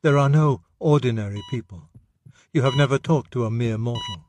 There are no ordinary people. You have never talked to a mere mortal.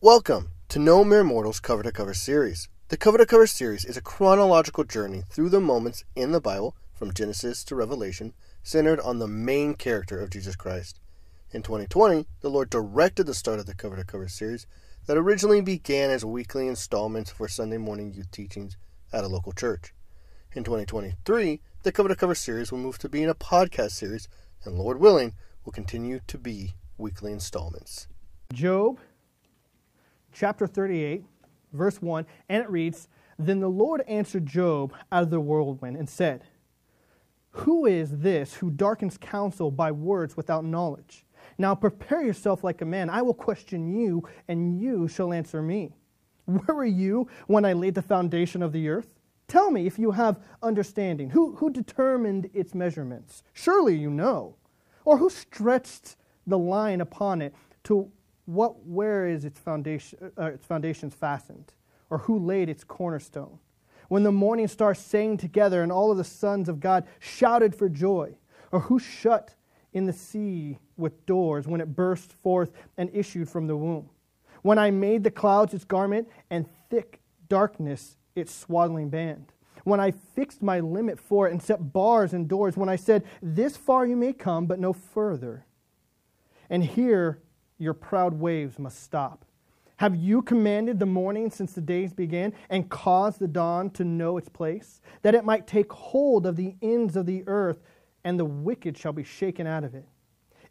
Welcome to No Mere Mortals Cover to Cover series. The Cover to Cover series is a chronological journey through the moments in the Bible, from Genesis to Revelation, centered on the main character of Jesus Christ. In 2020, the Lord directed the start of the Cover to Cover series that originally began as weekly installments for Sunday morning youth teachings at a local church. In 2023, the Cover to Cover series will move to being a podcast series, and Lord willing, will continue to be weekly installments. Job chapter 38, verse 1, and it reads Then the Lord answered Job out of the whirlwind and said, Who is this who darkens counsel by words without knowledge? Now prepare yourself like a man. I will question you, and you shall answer me. Where were you when I laid the foundation of the earth? Tell me if you have understanding. Who, who determined its measurements? Surely you know. Or who stretched the line upon it to what, where is its, foundation, uh, its foundations fastened? Or who laid its cornerstone? When the morning stars sang together and all of the sons of God shouted for joy? Or who shut in the sea with doors when it burst forth and issued from the womb? When I made the clouds its garment and thick darkness its swaddling band? When I fixed my limit for it and set bars and doors? When I said, This far you may come, but no further? And here your proud waves must stop. Have you commanded the morning since the days began and caused the dawn to know its place, that it might take hold of the ends of the earth, and the wicked shall be shaken out of it?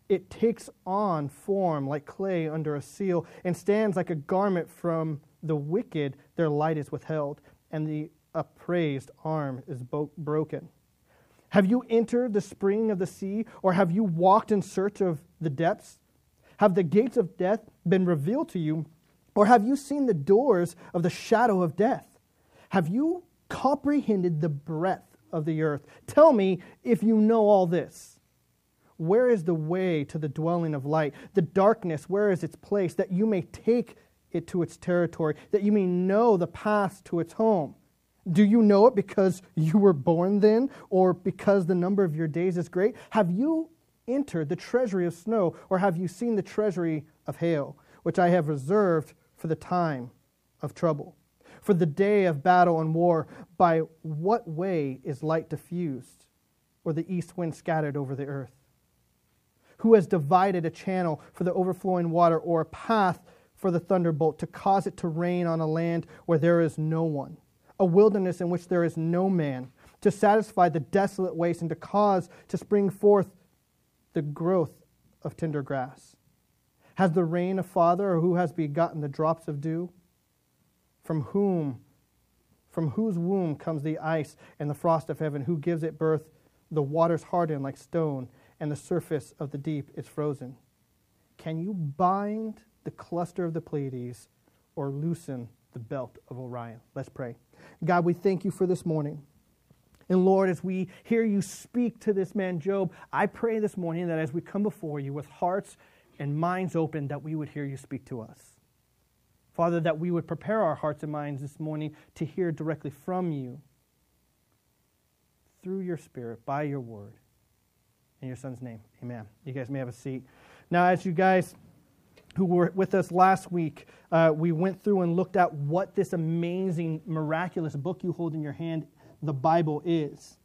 It takes on form like clay under a seal, and stands like a garment from the wicked, their light is withheld, and the upraised arm is bo- broken. Have you entered the spring of the sea, or have you walked in search of the depths? Have the gates of death been revealed to you, or have you seen the doors of the shadow of death? Have you comprehended the breadth of the earth? Tell me if you know all this. Where is the way to the dwelling of light? The darkness, where is its place, that you may take it to its territory, that you may know the path to its home? Do you know it because you were born then, or because the number of your days is great? Have you entered the treasury of snow, or have you seen the treasury of hail, which I have reserved for the time of trouble? For the day of battle and war, by what way is light diffused, or the east wind scattered over the earth? Who has divided a channel for the overflowing water, or a path for the thunderbolt, to cause it to rain on a land where there is no one, a wilderness in which there is no man? to satisfy the desolate waste and to cause to spring forth the growth of tender grass? Has the rain a father, or who has begotten the drops of dew? From whom, from whose womb comes the ice and the frost of heaven? Who gives it birth? The waters harden like stone, and the surface of the deep is frozen. Can you bind the cluster of the Pleiades or loosen the belt of Orion? Let's pray. God, we thank you for this morning. And Lord, as we hear you speak to this man Job, I pray this morning that as we come before you with hearts and minds open, that we would hear you speak to us. Father, that we would prepare our hearts and minds this morning to hear directly from you through your Spirit, by your word. In your Son's name, amen. You guys may have a seat. Now, as you guys who were with us last week, uh, we went through and looked at what this amazing, miraculous book you hold in your hand the Bible is.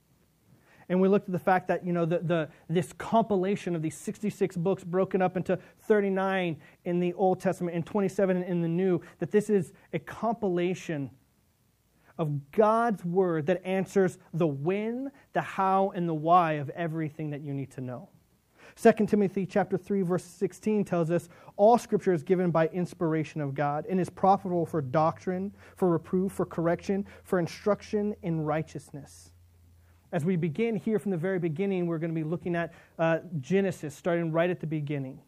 And we looked at the fact that, you know, the, the, this compilation of these 66 books broken up into 39 in the Old Testament and 27 in the New, that this is a compilation of God's Word that answers the when, the how, and the why of everything that you need to know. 2 Timothy chapter 3 verse 16 tells us all scripture is given by inspiration of God and is profitable for doctrine, for reproof, for correction, for instruction in righteousness. As we begin here from the very beginning, we're going to be looking at uh, Genesis, starting right at the beginning.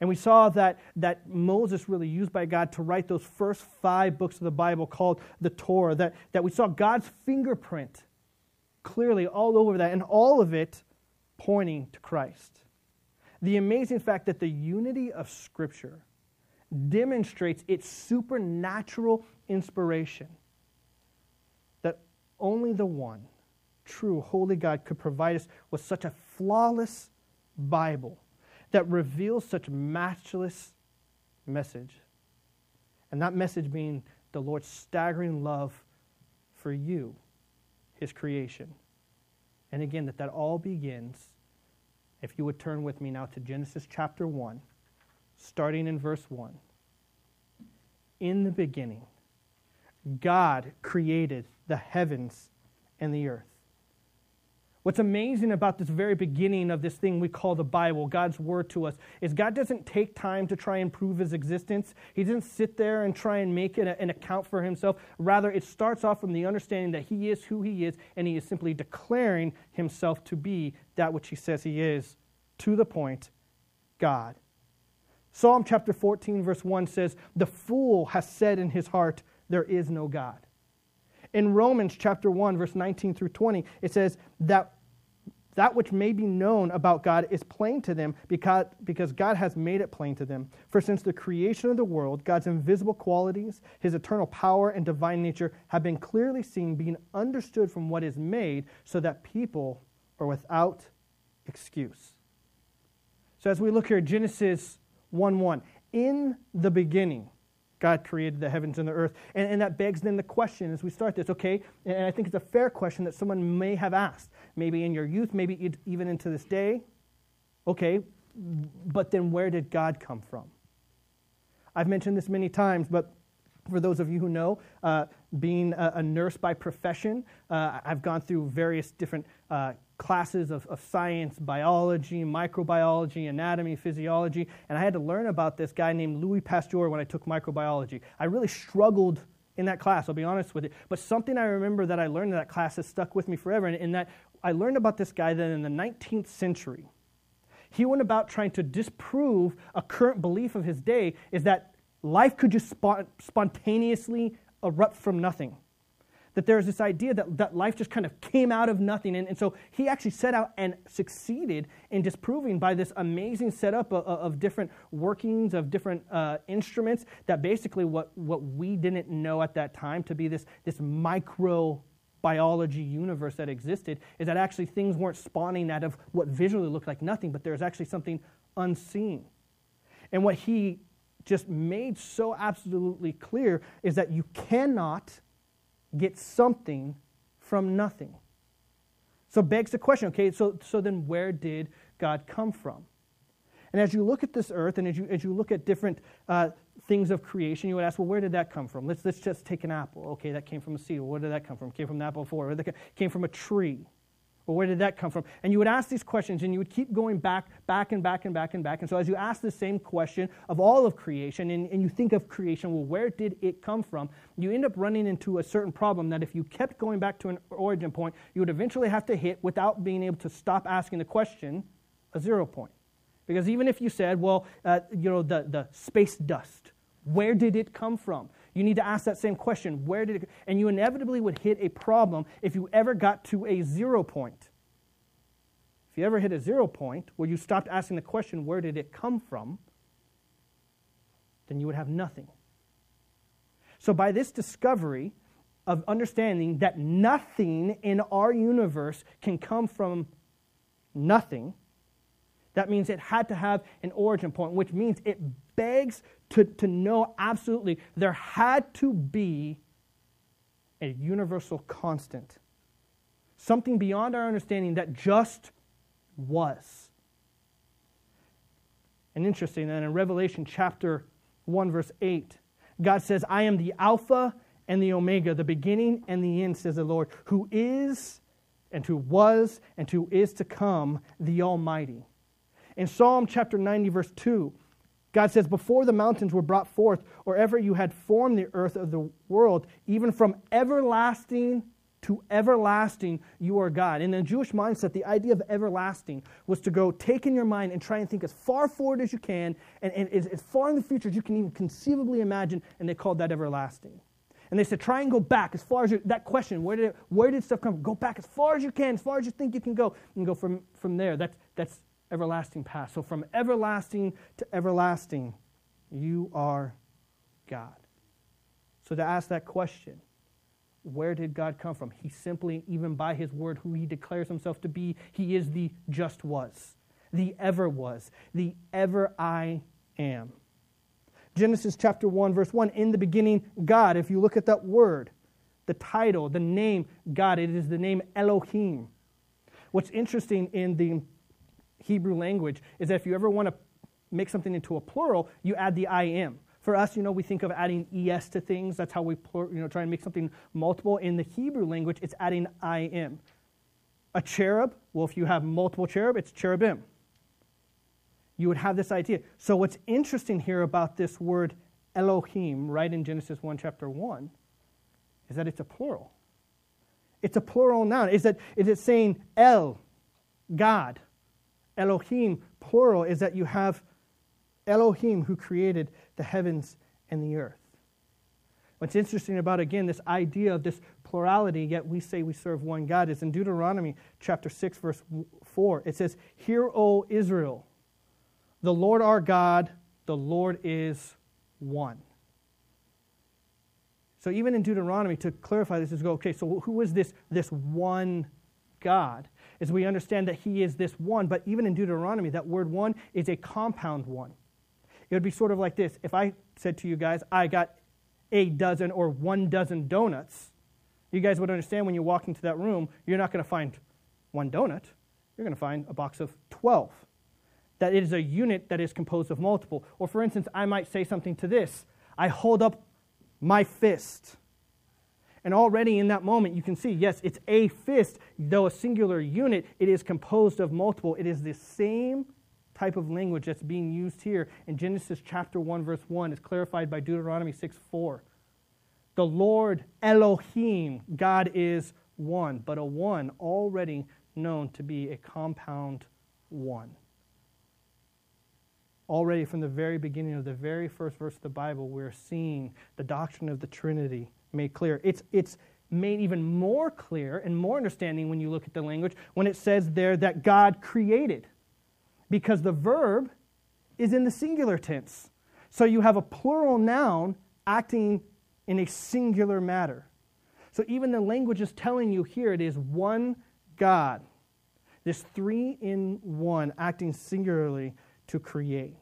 And we saw that, that Moses really used by God to write those first five books of the Bible called the Torah, that, that we saw God's fingerprint clearly all over that, and all of it pointing to Christ. The amazing fact that the unity of Scripture demonstrates its supernatural inspiration, that only the one true holy God could provide us with such a flawless Bible that reveals such matchless message. And that message being the Lord's staggering love for you, his creation. And again, that that all begins, if you would turn with me now to Genesis chapter 1, starting in verse 1. In the beginning, God created the heavens and the earth. What's amazing about this very beginning of this thing we call the Bible, God's word to us, is God doesn't take time to try and prove his existence. He doesn't sit there and try and make an account for himself. Rather, it starts off from the understanding that he is who he is, and he is simply declaring himself to be that which he says he is, to the point, God. Psalm chapter 14, verse 1 says, The fool has said in his heart, There is no God. In Romans chapter 1, verse 19 through 20, it says that that which may be known about God is plain to them because, because God has made it plain to them. For since the creation of the world, God's invisible qualities, his eternal power, and divine nature have been clearly seen, being understood from what is made, so that people are without excuse. So as we look here, Genesis 1 1, in the beginning, God created the heavens and the earth. And, and that begs then the question as we start this, okay? And I think it's a fair question that someone may have asked, maybe in your youth, maybe even into this day. Okay, but then where did God come from? I've mentioned this many times, but for those of you who know, uh, being a, a, nurse by profession, uh, I've gone through various different uh, classes of, of science, biology, microbiology, anatomy, physiology, and I had to learn about this guy named Louis Pasteur when I took microbiology. I really struggled in that class, I'll be honest with you. But something I remember that I learned in that class has stuck with me forever, and in that I learned about this guy that in the 19th century, he went about trying to disprove a current belief of his day is that life could just spontaneously erupt from nothing that there's this idea that, that life just kind of came out of nothing. And, and so he actually set out and succeeded in disproving by this amazing setup of, of different workings of different uh, instruments that basically what, what we didn't know at that time to be this, this micro biology universe that existed is that actually things weren't spawning out of what visually looked like nothing, but there's actually something unseen. And what he just made so absolutely clear is that you cannot get something from nothing. So begs the question, okay, so, so then where did God come from? And as you look at this earth and as you, as you look at different uh, things of creation, you would ask, well, where did that come from? Let's, let's just take an apple. Okay, that came from a seed. Where did that come from? Came from the apple before. It came from a tree. Well, where did that come from? And you would ask these questions and you would keep going back, back and back and back and back. And so as you ask the same question of all of creation and, and you think of creation, well, where did it come from? You end up running into a certain problem that if you kept going back to an origin point, you would eventually have to hit, without being able to stop asking the question, a zero point. Because even if you said, well, uh, you know, the, the space dust, where did it come from? You need to ask that same question where did it, and you inevitably would hit a problem if you ever got to a zero point. If you ever hit a zero point where you stopped asking the question, where did it come from, then you would have nothing. So, by this discovery of understanding that nothing in our universe can come from nothing, that means it had to have an origin point, which means it begs to, to know absolutely there had to be a universal constant, something beyond our understanding that just was. And interesting that in Revelation chapter 1, verse 8, God says, I am the Alpha and the Omega, the beginning and the end, says the Lord, who is and who was and who is to come, the Almighty. In Psalm chapter 90, verse 2, God says, Before the mountains were brought forth, or ever you had formed the earth of the world, even from everlasting to everlasting, you are God. In the Jewish mindset, the idea of everlasting was to go take in your mind and try and think as far forward as you can and, and as, as far in the future as you can even conceivably imagine, and they called that everlasting. And they said, try and go back as far as you, that question, where did, where did stuff come from? Go back as far as you can, as far as you think you can go, and go from, from there. That's, that's everlasting past. So from everlasting to everlasting, you are God. So to ask that question, where did God come from? He simply, even by his word, who he declares himself to be, he is the just was, the ever was, the ever I am. Genesis chapter 1, verse 1, in the beginning, God. If you look at that word, the title, the name God, it is the name Elohim. What's interesting in the Hebrew language is that if you ever want to make something into a plural, you add the I am. For us, you know, we think of adding es to things. That's how we, you know, try and make something multiple. In the Hebrew language, it's adding I am. A cherub, well, if you have multiple cherub, it's cherubim. You would have this idea. So, what's interesting here about this word Elohim, right in Genesis 1, chapter 1, is that it's a plural. It's a plural noun. Is that is it saying El, God, Elohim, plural, is that you have Elohim who created the heavens and the earth. What's interesting about, again, this idea of this plurality, yet we say we serve one God, is in Deuteronomy chapter 6, verse 4. It says, Hear, O Israel, the Lord our God, the Lord is one. So even in Deuteronomy, to clarify this, is go, okay, so who is this, this one God? As we understand that he is this one, but even in Deuteronomy, that word one is a compound one. It would be sort of like this. If I said to you guys, I got a dozen or one dozen donuts, you guys would understand when you walk into that room, you're not going to find one donut. You're going to find a box of 12. That it is a unit that is composed of multiple. Or for instance, I might say something to this I hold up my fist. And already in that moment, you can see, yes, it's a fist, though a singular unit, it is composed of multiple. It is the same type of language that's being used here in Genesis chapter 1, verse 1 is clarified by Deuteronomy 6 4. The Lord Elohim, God is one, but a one already known to be a compound one. Already from the very beginning of the very first verse of the Bible, we're seeing the doctrine of the Trinity made clear. It's, it's made even more clear and more understanding when you look at the language when it says there that God created because the verb is in the singular tense. So you have a plural noun acting in a singular matter. So even the language is telling you here it is one God, this three in one acting singularly to create.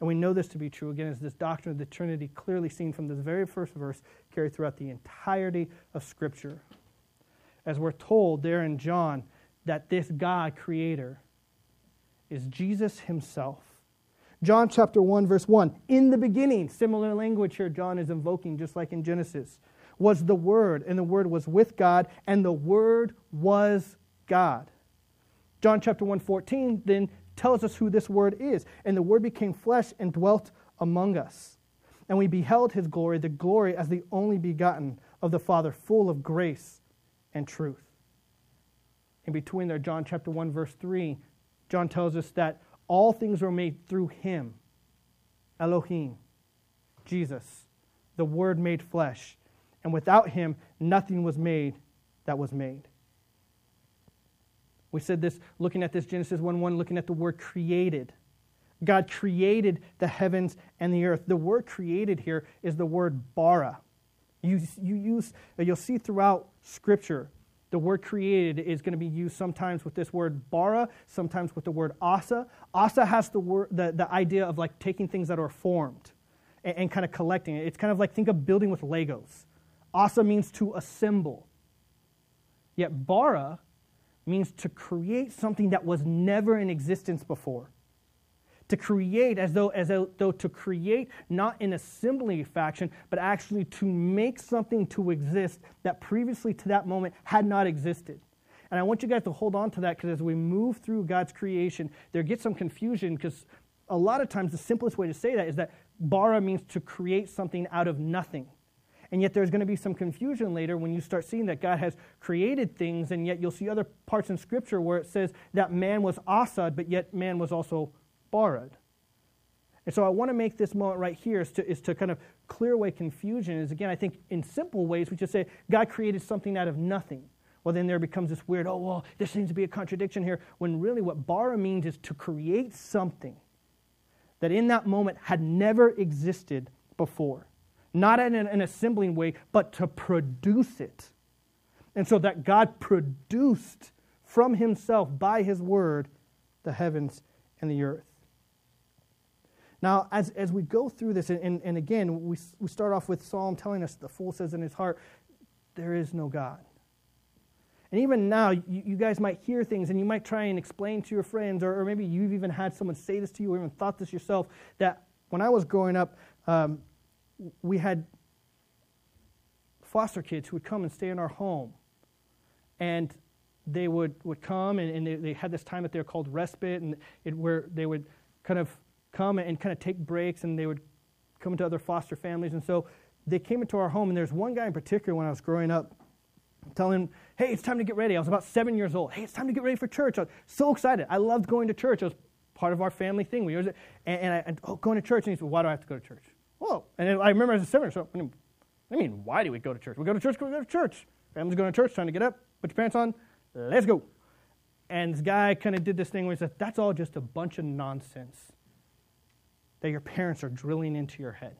And we know this to be true, again, as this doctrine of the Trinity clearly seen from this very first verse carried throughout the entirety of Scripture. As we're told there in John that this God, creator, is Jesus himself. John chapter 1, verse 1. In the beginning, similar language here, John is invoking, just like in Genesis, was the Word, and the Word was with God, and the Word was God. John chapter 1, 14 then tells us who this Word is. And the Word became flesh and dwelt among us. And we beheld his glory, the glory as the only begotten of the Father, full of grace and truth. In between there, John chapter 1, verse 3 John tells us that all things were made through him, Elohim, Jesus, the Word made flesh. And without him, nothing was made that was made. We said this looking at this Genesis 1 1, looking at the word created. God created the heavens and the earth. The word created here is the word bara. You, you use, you'll see throughout Scripture the word created is going to be used sometimes with this word bara, sometimes with the word asa. Asa has the, word, the, the idea of like taking things that are formed and, and kind of collecting it. It's kind of like think of building with Legos. Asa means to assemble. Yet bara means to create something that was never in existence before. To create as though as though to create not in assembly faction but actually to make something to exist that previously to that moment had not existed. And i want you guys to hold on to that because as we move through god's creation there gets some confusion because a lot of times the simplest way to say that is that bara means to create something out of nothing And yet there's going to be some confusion later when you start seeing that God has created things, and yet you'll see other parts in Scripture where it says that man was Asad, but yet man was also Barad. And so I want to make this moment right here is to, is to kind of clear away confusion. Is again, I think in simple ways, we just say God created something out of nothing. Well, then there becomes this weird, oh, well, there seems to be a contradiction here, when really what bara means is to create something that in that moment had never existed before. Not in an, assembling way, but to produce it. And so that God produced from himself by his word the heavens and the earth. Now, as, as we go through this, and, and again, we, we start off with Psalm telling us the fool says in his heart, There is no God. And even now, you, you, guys might hear things and you might try and explain to your friends, or, or, maybe you've even had someone say this to you or even thought this yourself, that when I was growing up, um, we had foster kids who would come and stay in our home. And they would, would come and, and they, they had this time that they're called respite, and it, where they would kind of come and kind of take breaks and they would come into other foster families. And so they came into our home, and there's one guy in particular when I was growing up telling him, hey, it's time to get ready. I was about seven years old. Hey, it's time to get ready for church. I was so excited. I loved going to church. It was part of our family thing. We and, and I, and, oh, going to church. And he said, why do I have to go to church? Well, and I remember as a seven old, so, I mean, why do we go to church? We go to church we go to church. Family's going to church, trying to get up, put your pants on, let's go. And this guy kind of did this thing where he said, that's all just a bunch of nonsense that your parents are drilling into your head.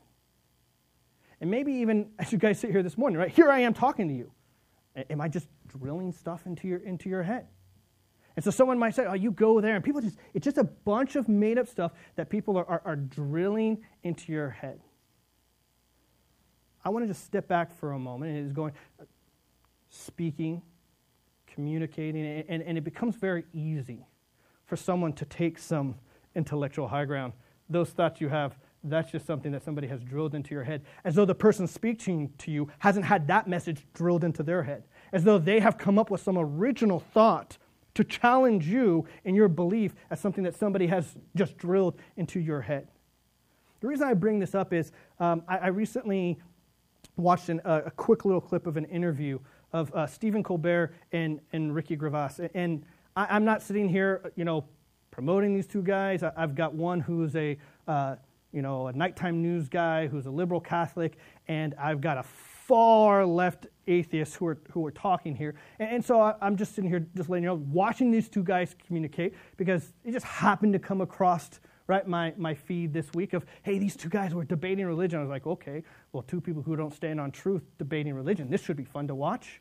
And maybe even as you guys sit here this morning, right? Here I am talking to you. Am I just drilling stuff into your, into your head? And so someone might say, oh, you go there. And people just, it's just a bunch of made up stuff that people are, are, are drilling into your head. I want to just step back for a moment. It is going, speaking, communicating, and, and it becomes very easy for someone to take some intellectual high ground. Those thoughts you have, that's just something that somebody has drilled into your head, as though the person speaking to you hasn't had that message drilled into their head, as though they have come up with some original thought to challenge you in your belief as something that somebody has just drilled into your head. The reason I bring this up is um, I, I, recently watched an, uh, a quick little clip of an interview of uh, Stephen Colbert and, and Ricky Gervais. And I, am not sitting here, you know, promoting these two guys. I, have got one who's a uh, you know, a nighttime news guy who's a liberal Catholic, and I've got a far left atheist who are, who are talking here. And, and so I, am just sitting here just letting you know, watching these two guys communicate because it just happened to come across right my, my feed this week of, hey, these two guys were debating religion. I was like, okay, well, two people who don't stand on truth debating religion. This should be fun to watch.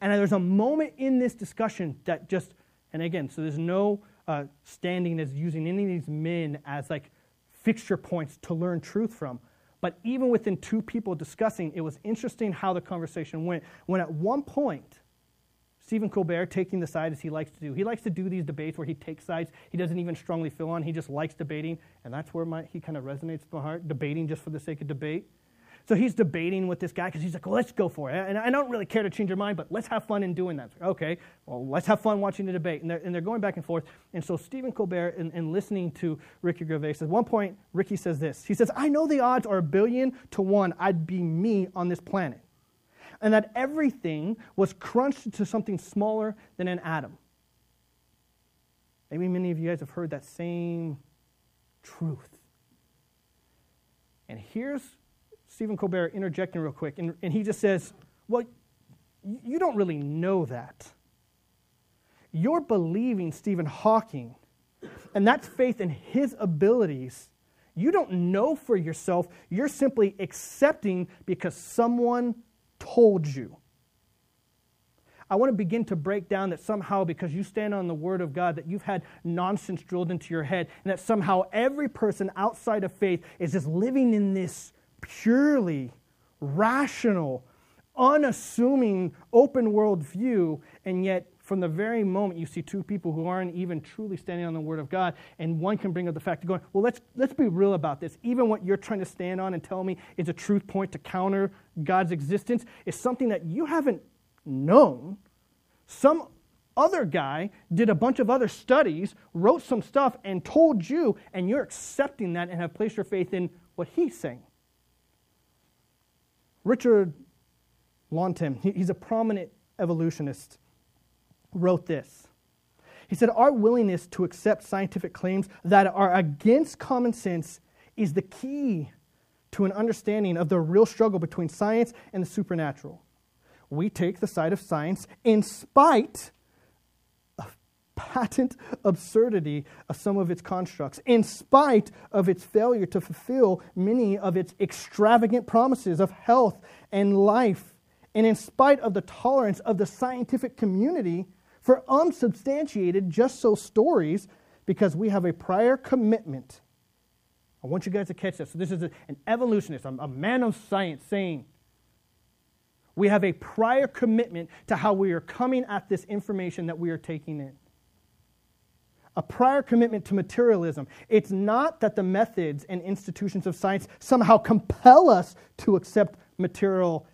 And there's a moment in this discussion that just, and again, so there's no uh, standing as using any of these men as like fixture points to learn truth from. But even within two people discussing, it was interesting how the conversation went. When at one point, Stephen Colbert taking the side as he likes to do. He likes to do these debates where he takes sides. He doesn't even strongly feel on. He just likes debating, and that's where my, he kind of resonates with my heart, debating just for the sake of debate. So he's debating with this guy because he's like, well, let's go for it. And I don't really care to change your mind, but let's have fun in doing that. Okay, well, let's have fun watching the debate. And they're, and they're going back and forth. And so Stephen Colbert, in, in listening to Ricky Gervais, at one point, Ricky says this. He says, I know the odds are a billion to one I'd be me on this planet. And that everything was crunched to something smaller than an atom. Maybe many of you guys have heard that same truth. And here's Stephen Colbert interjecting real quick, and, and he just says, Well, you don't really know that. You're believing Stephen Hawking, and that's faith in his abilities. You don't know for yourself, you're simply accepting because someone told you. I want to begin to break down that somehow, because you stand on the Word of God, that you've had nonsense drilled into your head, and that somehow every person outside of faith is just living in this purely rational, unassuming, open world view, and yet from the very moment you see two people who aren't even truly standing on the Word of God, and one can bring up the fact of going, well, let's, let's be real about this. Even what you're trying to stand on and tell me is a truth point to counter God's existence is something that you haven't known. Some other guy did a bunch of other studies, wrote some stuff, and told you, and you're accepting that and have placed your faith in what he's saying. Richard Lewontin, he's a prominent evolutionist, wrote this. He said, Our willingness to accept scientific claims that are against common sense is the key to an understanding of the real struggle between science and the supernatural. We take the side of science in spite of patent absurdity of some of its constructs, in spite of its failure to fulfill many of its extravagant promises of health and life, and in spite of the tolerance of the scientific community for unsubstantiated just so stories, because we have a prior commitment I want you guys to catch this. So, this is a, an evolutionist, a, a man of science saying we have a prior commitment to how we are coming at this information that we are taking in. A prior commitment to materialism. It's not that the methods and institutions of science somehow compel us to accept material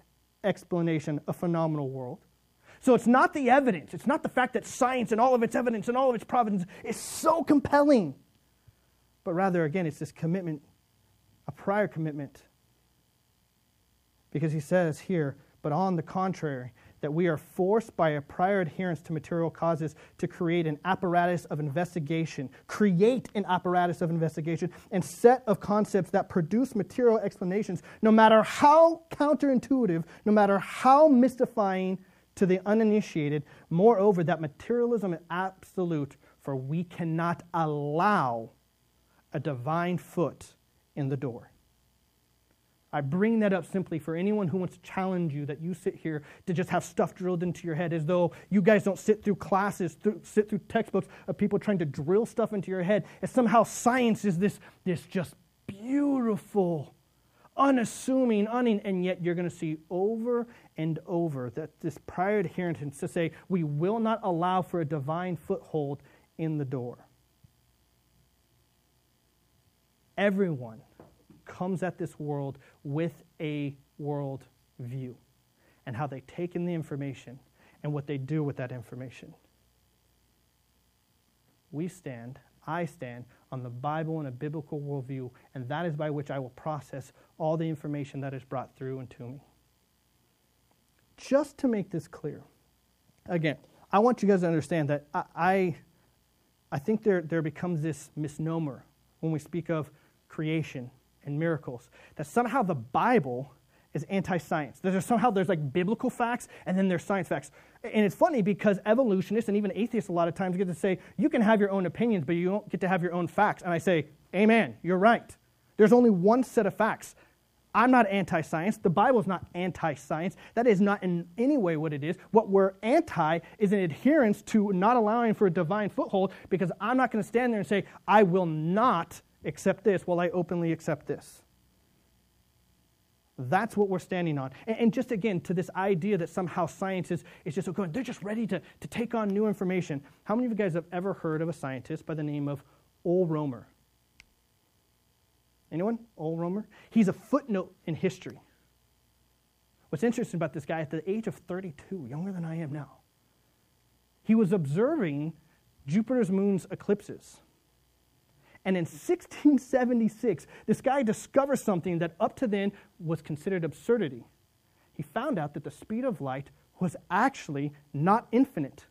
explanation of phenomenal world. So it's not the evidence, it's not the fact that science and all of its evidence and all of its providence is so compelling but rather, again, it's this commitment, a prior commitment. Because he says here, but on the contrary, that we are forced by a prior adherence to material causes to create an apparatus of investigation, create an apparatus of investigation, and set of concepts that produce material explanations, no matter how counterintuitive, no matter how mystifying to the uninitiated. Moreover, that materialism is absolute, for we cannot allow a divine foot in the door. I bring that up simply for anyone who wants to challenge you that you sit here to just have stuff drilled into your head as though you guys don't sit through classes, through, sit through textbooks of people trying to drill stuff into your head. And somehow science is this, this just beautiful, unassuming, un- and yet you're going to see over and over that this prior adherence to say we will not allow for a divine foothold in the door. Everyone comes at this world with a world view and how they take in the information and what they do with that information. We stand, I stand, on the Bible and a biblical worldview, and that is by which I will process all the information that is brought through and to me. Just to make this clear, again, I want you guys to understand that I, I, I think there, there becomes this misnomer when we speak of creation and miracles, that somehow the Bible is anti-science. There's somehow there's like biblical facts and then there's science facts. And it's funny because evolutionists and even atheists a lot of times get to say, you can have your own opinions, but you don't get to have your own facts. And I say, Amen, you're right. There's only one set of facts. I'm not anti science. The Bible is not anti science. That is not in any way what it is. What we're anti is an adherence to not allowing for a divine foothold because I'm not going to stand there and say, I will not accept this while I openly accept this. That's what we're standing on. And, and, just again, to this idea that somehow science is, is just going, they're just ready to, to take on new information. How many of you guys have ever heard of a scientist by the name of Ole Romer? Anyone? Ole Romer? He's a footnote in history. What's interesting about this guy, at the age of 32, younger than I am now, he was observing Jupiter's moon's eclipses. And in 1676, this guy discovers something that up to then was considered absurdity. He found out that the speed of light was actually not infinite.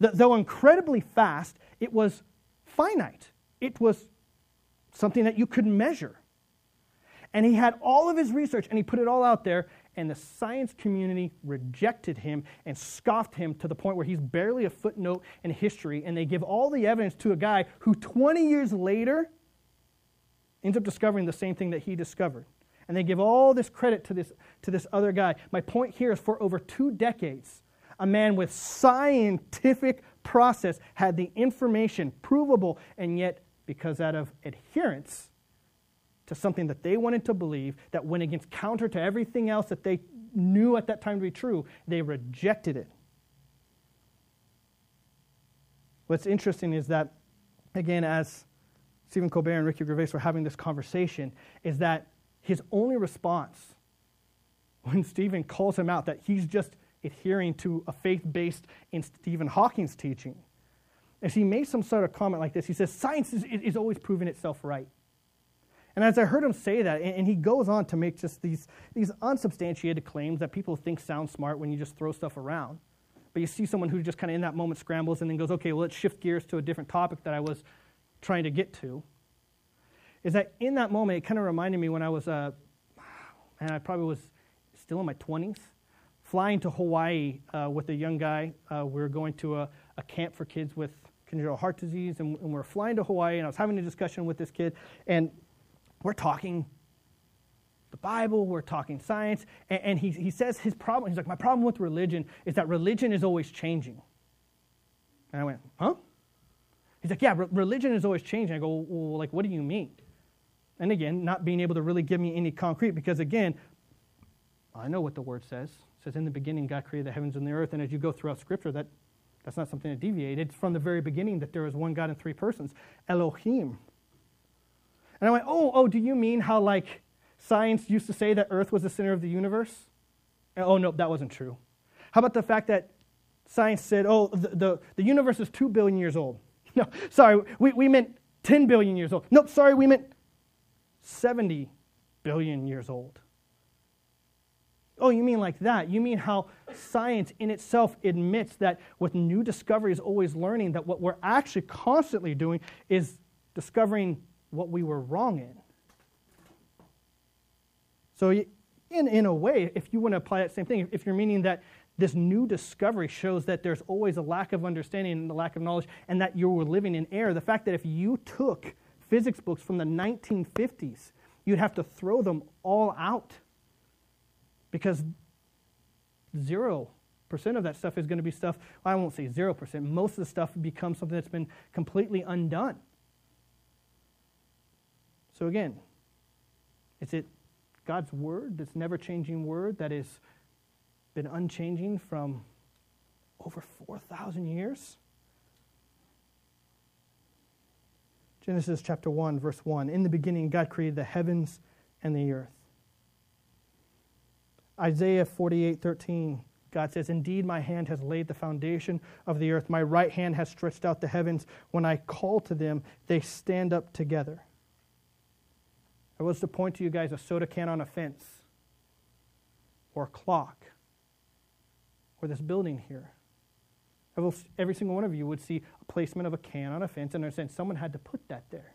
That Though incredibly fast, it was finite. It was something that you could measure. And he had all of his research and he put it all out there, and the science community rejected him and scoffed him to the point where he's barely a footnote in history. And they give all the evidence to a guy who 20 years later ends up discovering the same thing that he discovered. And they give all this credit to this, to this other guy. My point here is for over two decades, a man with scientific process had the information provable, and yet, because out of adherence, to something that they wanted to believe that went against counter to everything else that they knew at that time to be true. They rejected it. What's interesting is that, again, as Stephen Colbert and Ricky Gervais were having this conversation, is that his only response when Stephen calls him out that he's just adhering to a faith based in Stephen Hawking's teaching is he made some sort of comment like this. He says, Science is, is always proving itself right. And as I heard him say that, and, and he goes on to make just these, these unsubstantiated claims that people think sound smart when you just throw stuff around. But you see someone who just kind of in that moment scrambles and then goes, okay, well, let's shift gears to a different topic that I was trying to get to. Is that in that moment, it kind of reminded me when I was, uh, and I probably was still in my 20s, flying to Hawaii uh, with a young guy. Uh, we were going to a, a, camp for kids with congenital heart disease, and, and we we're flying to Hawaii, and I was having a discussion with this kid, and we're talking the Bible, we're talking science, and, and he, he says his problem, he's like, my problem with religion is that religion is always changing. And I went, huh? He's like, yeah, re- religion is always changing. I go, well, like, what do you mean? And again, not being able to really give me any concrete, because again, I know what the word says. It says, in the beginning, God created the heavens and the earth. And as you go throughout Scripture, that, that's not something to deviate. It's from the very beginning that there is one God in three persons, Elohim. And I went, oh, oh, do you mean how, like, science used to say that Earth was the center of the universe? oh, no, that wasn't true. How about the fact that science said, oh, the, the, the universe is 2 billion years old? No, sorry, we, we meant 10 billion years old. Nope, sorry, we meant 70 billion years old. Oh, you mean like that? You mean how science in itself admits that with new discoveries, always learning that what we're actually constantly doing is discovering what we were wrong in. So, in, in a way, if you want to apply that same thing, if you're meaning that this new discovery shows that there's always a lack of understanding and a lack of knowledge, and that you were living in error, the fact that if you took physics books from the 1950s, you'd have to throw them all out because zero percent of that stuff is going to be stuff, I won't say zero percent, most of the stuff becomes something that's been completely undone. So again, is it God's word, this never changing word that has been unchanging from over 4,000 years? Genesis chapter 1, verse 1. In the beginning, God created the heavens and the earth. Isaiah 48, 13. God says, Indeed, my hand has laid the foundation of the earth. My right hand has stretched out the heavens. When I call to them, they stand up together. I was to point to you guys a soda can on a fence, or a clock, or this building here. Every single one of you would see a placement of a can on a fence and understand someone had to put that there.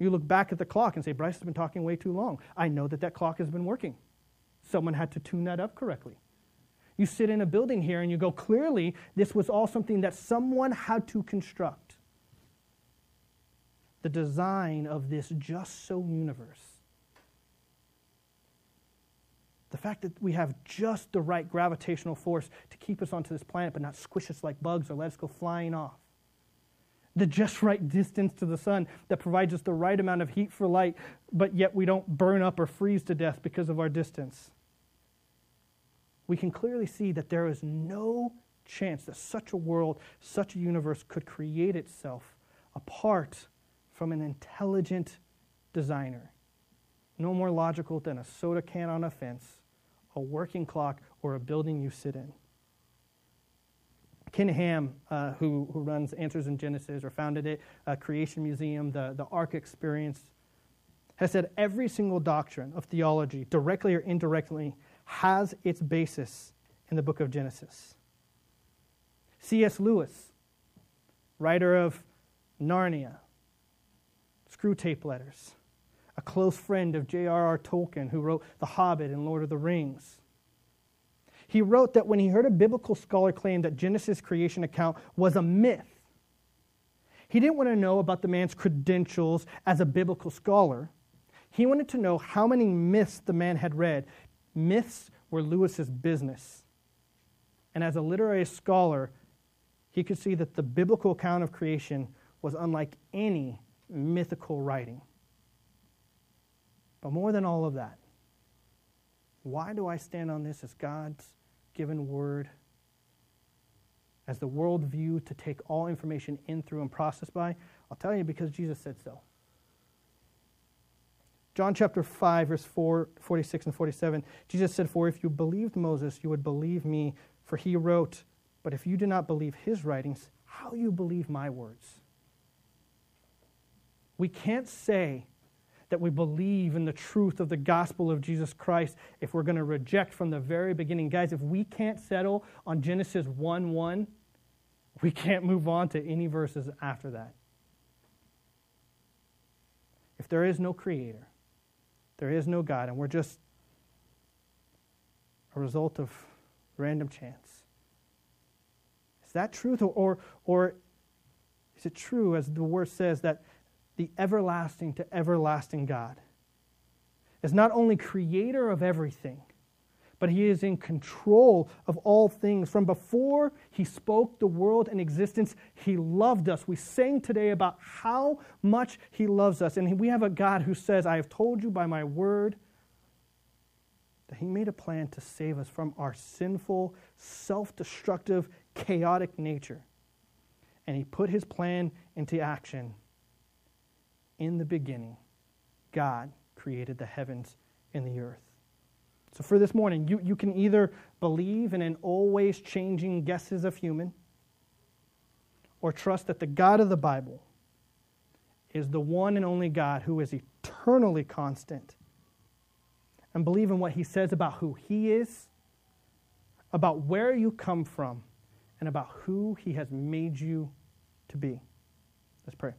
You look back at the clock and say, Bryce has been talking way too long. I know that that clock has been working. Someone had to tune that up correctly. You sit in a building here and you go, clearly, this was all something that someone had to construct the design of this just so universe. The fact that we have just the right gravitational force to keep us onto this planet but not squish us like bugs or let us go flying off. The just right distance to the sun that provides us the right amount of heat for light, but yet we don't burn up or freeze to death because of our distance. We can clearly see that there is no chance that such a world, such a universe could create itself apart from an intelligent designer. No more logical than a soda can on a fence, a working clock, or a building you sit in. Ken Ham, uh, who, who runs Answers in Genesis or founded it, uh, Creation Museum, the, the Ark Experience, has said every single doctrine of theology, directly or indirectly, has its basis in the book of Genesis. C.S. Lewis, writer of Narnia, Screwtape Letters, a close friend of J.R.R. Tolkien who wrote The Hobbit and Lord of the Rings. He wrote that when he heard a biblical scholar claim that Genesis creation account was a myth, he didn't want to know about the man's credentials as a biblical scholar. He wanted to know how many myths the man had read. Myths were Lewis's business. And as a literary scholar, he could see that the biblical account of creation was unlike any mythical writing. But more than all of that, why do I stand on this as God's given word, as the worldview to take all information in through and process by? I'll tell you because Jesus said so. John chapter 5, verse 4, 46 and 47, Jesus said, For if you believed Moses, you would believe me, for he wrote, But if you do not believe his writings, how you believe my words? We can't say that we believe in the truth of the gospel of Jesus Christ if we're going to reject from the very beginning. Guys, if we can't settle on Genesis 1 1, we can't move on to any verses after that. If there is no creator, there is no God, and we're just a result of random chance. Is that truth? Or, or, or is it true, as the word says, that the everlasting to everlasting God is not only creator of everything, but he is in control of all things. From before he spoke the world in existence, he loved us. We sang today about how much he loves us. And we have a God who says, I have told you by my word that he made a plan to save us from our sinful, self destructive, chaotic nature. And he put his plan into action. In the beginning, God created the heavens and the earth. So, for this morning, you, you can either believe in an always changing guesses of human, or trust that the God of the Bible is the one and only God who is eternally constant, and believe in what he says about who he is, about where you come from, and about who he has made you to be. Let's pray.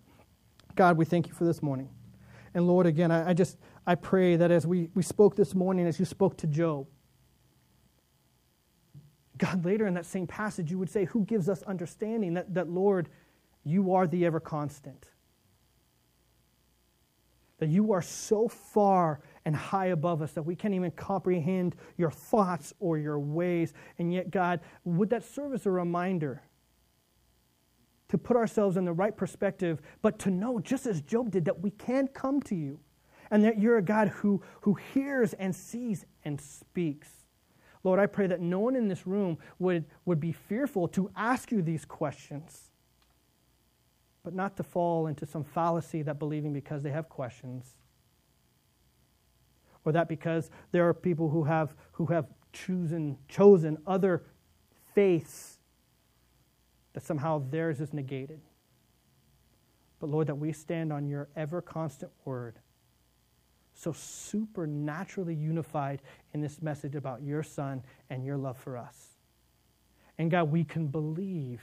God, we thank you for this morning. And Lord, again, I, I just I pray that as we, we spoke this morning, as you spoke to Job, God, later in that same passage, you would say, Who gives us understanding? That, that Lord, you are the ever constant. That you are so far and high above us that we can't even comprehend your thoughts or your ways. And yet, God, would that serve as a reminder to put ourselves in the right perspective, but to know, just as Job did, that we can come to you and that you're a God who, who hears and sees and speaks. Lord, I pray that no one in this room would, would be fearful to ask you these questions, but not to fall into some fallacy that believing because they have questions, or that because there are people who have, who have chosen, chosen other faiths, that somehow theirs is negated. But Lord, that we stand on your ever constant word so supernaturally unified in this message about your Son and your love for us. And God, we can believe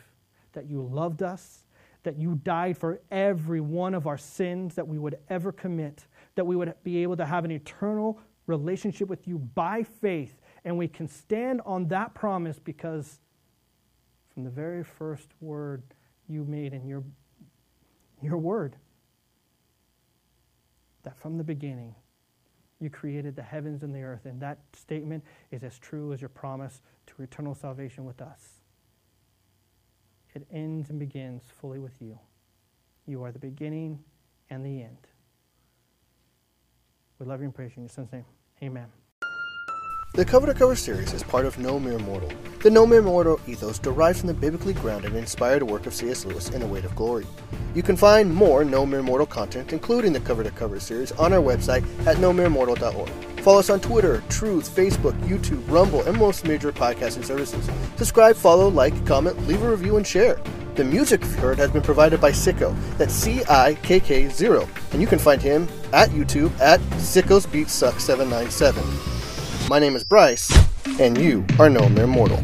that you loved us, that you died for every one of our sins that we would ever commit, that we would be able to have an eternal relationship with you by faith. And we can stand on that promise because from the very first word you made in your, your word, that from the beginning you created the heavens and the earth. And that statement is as true as your promise to eternal salvation with us. It ends and begins fully with you. You are the beginning and the end. We love you and praise you in your son's name. Amen. The Cover to Cover series is part of No Mere Mortal. The No Mere Mortal ethos derived from the biblically grounded and inspired work of C.S. Lewis in A Weight of Glory. You can find more No Mere Mortal content, including the Cover to Cover series, on our website at nomeremortal.org. Follow us on Twitter, Truth, Facebook, YouTube, Rumble, and most major podcasting services. Subscribe, follow, like, comment, leave a review, and share. The music you've heard has been provided by Cikko. That's C-I-K-K-0. And you can find him at YouTube at Cikko's Beat Suck 797. My name is Bryce, and you are no mere mortal.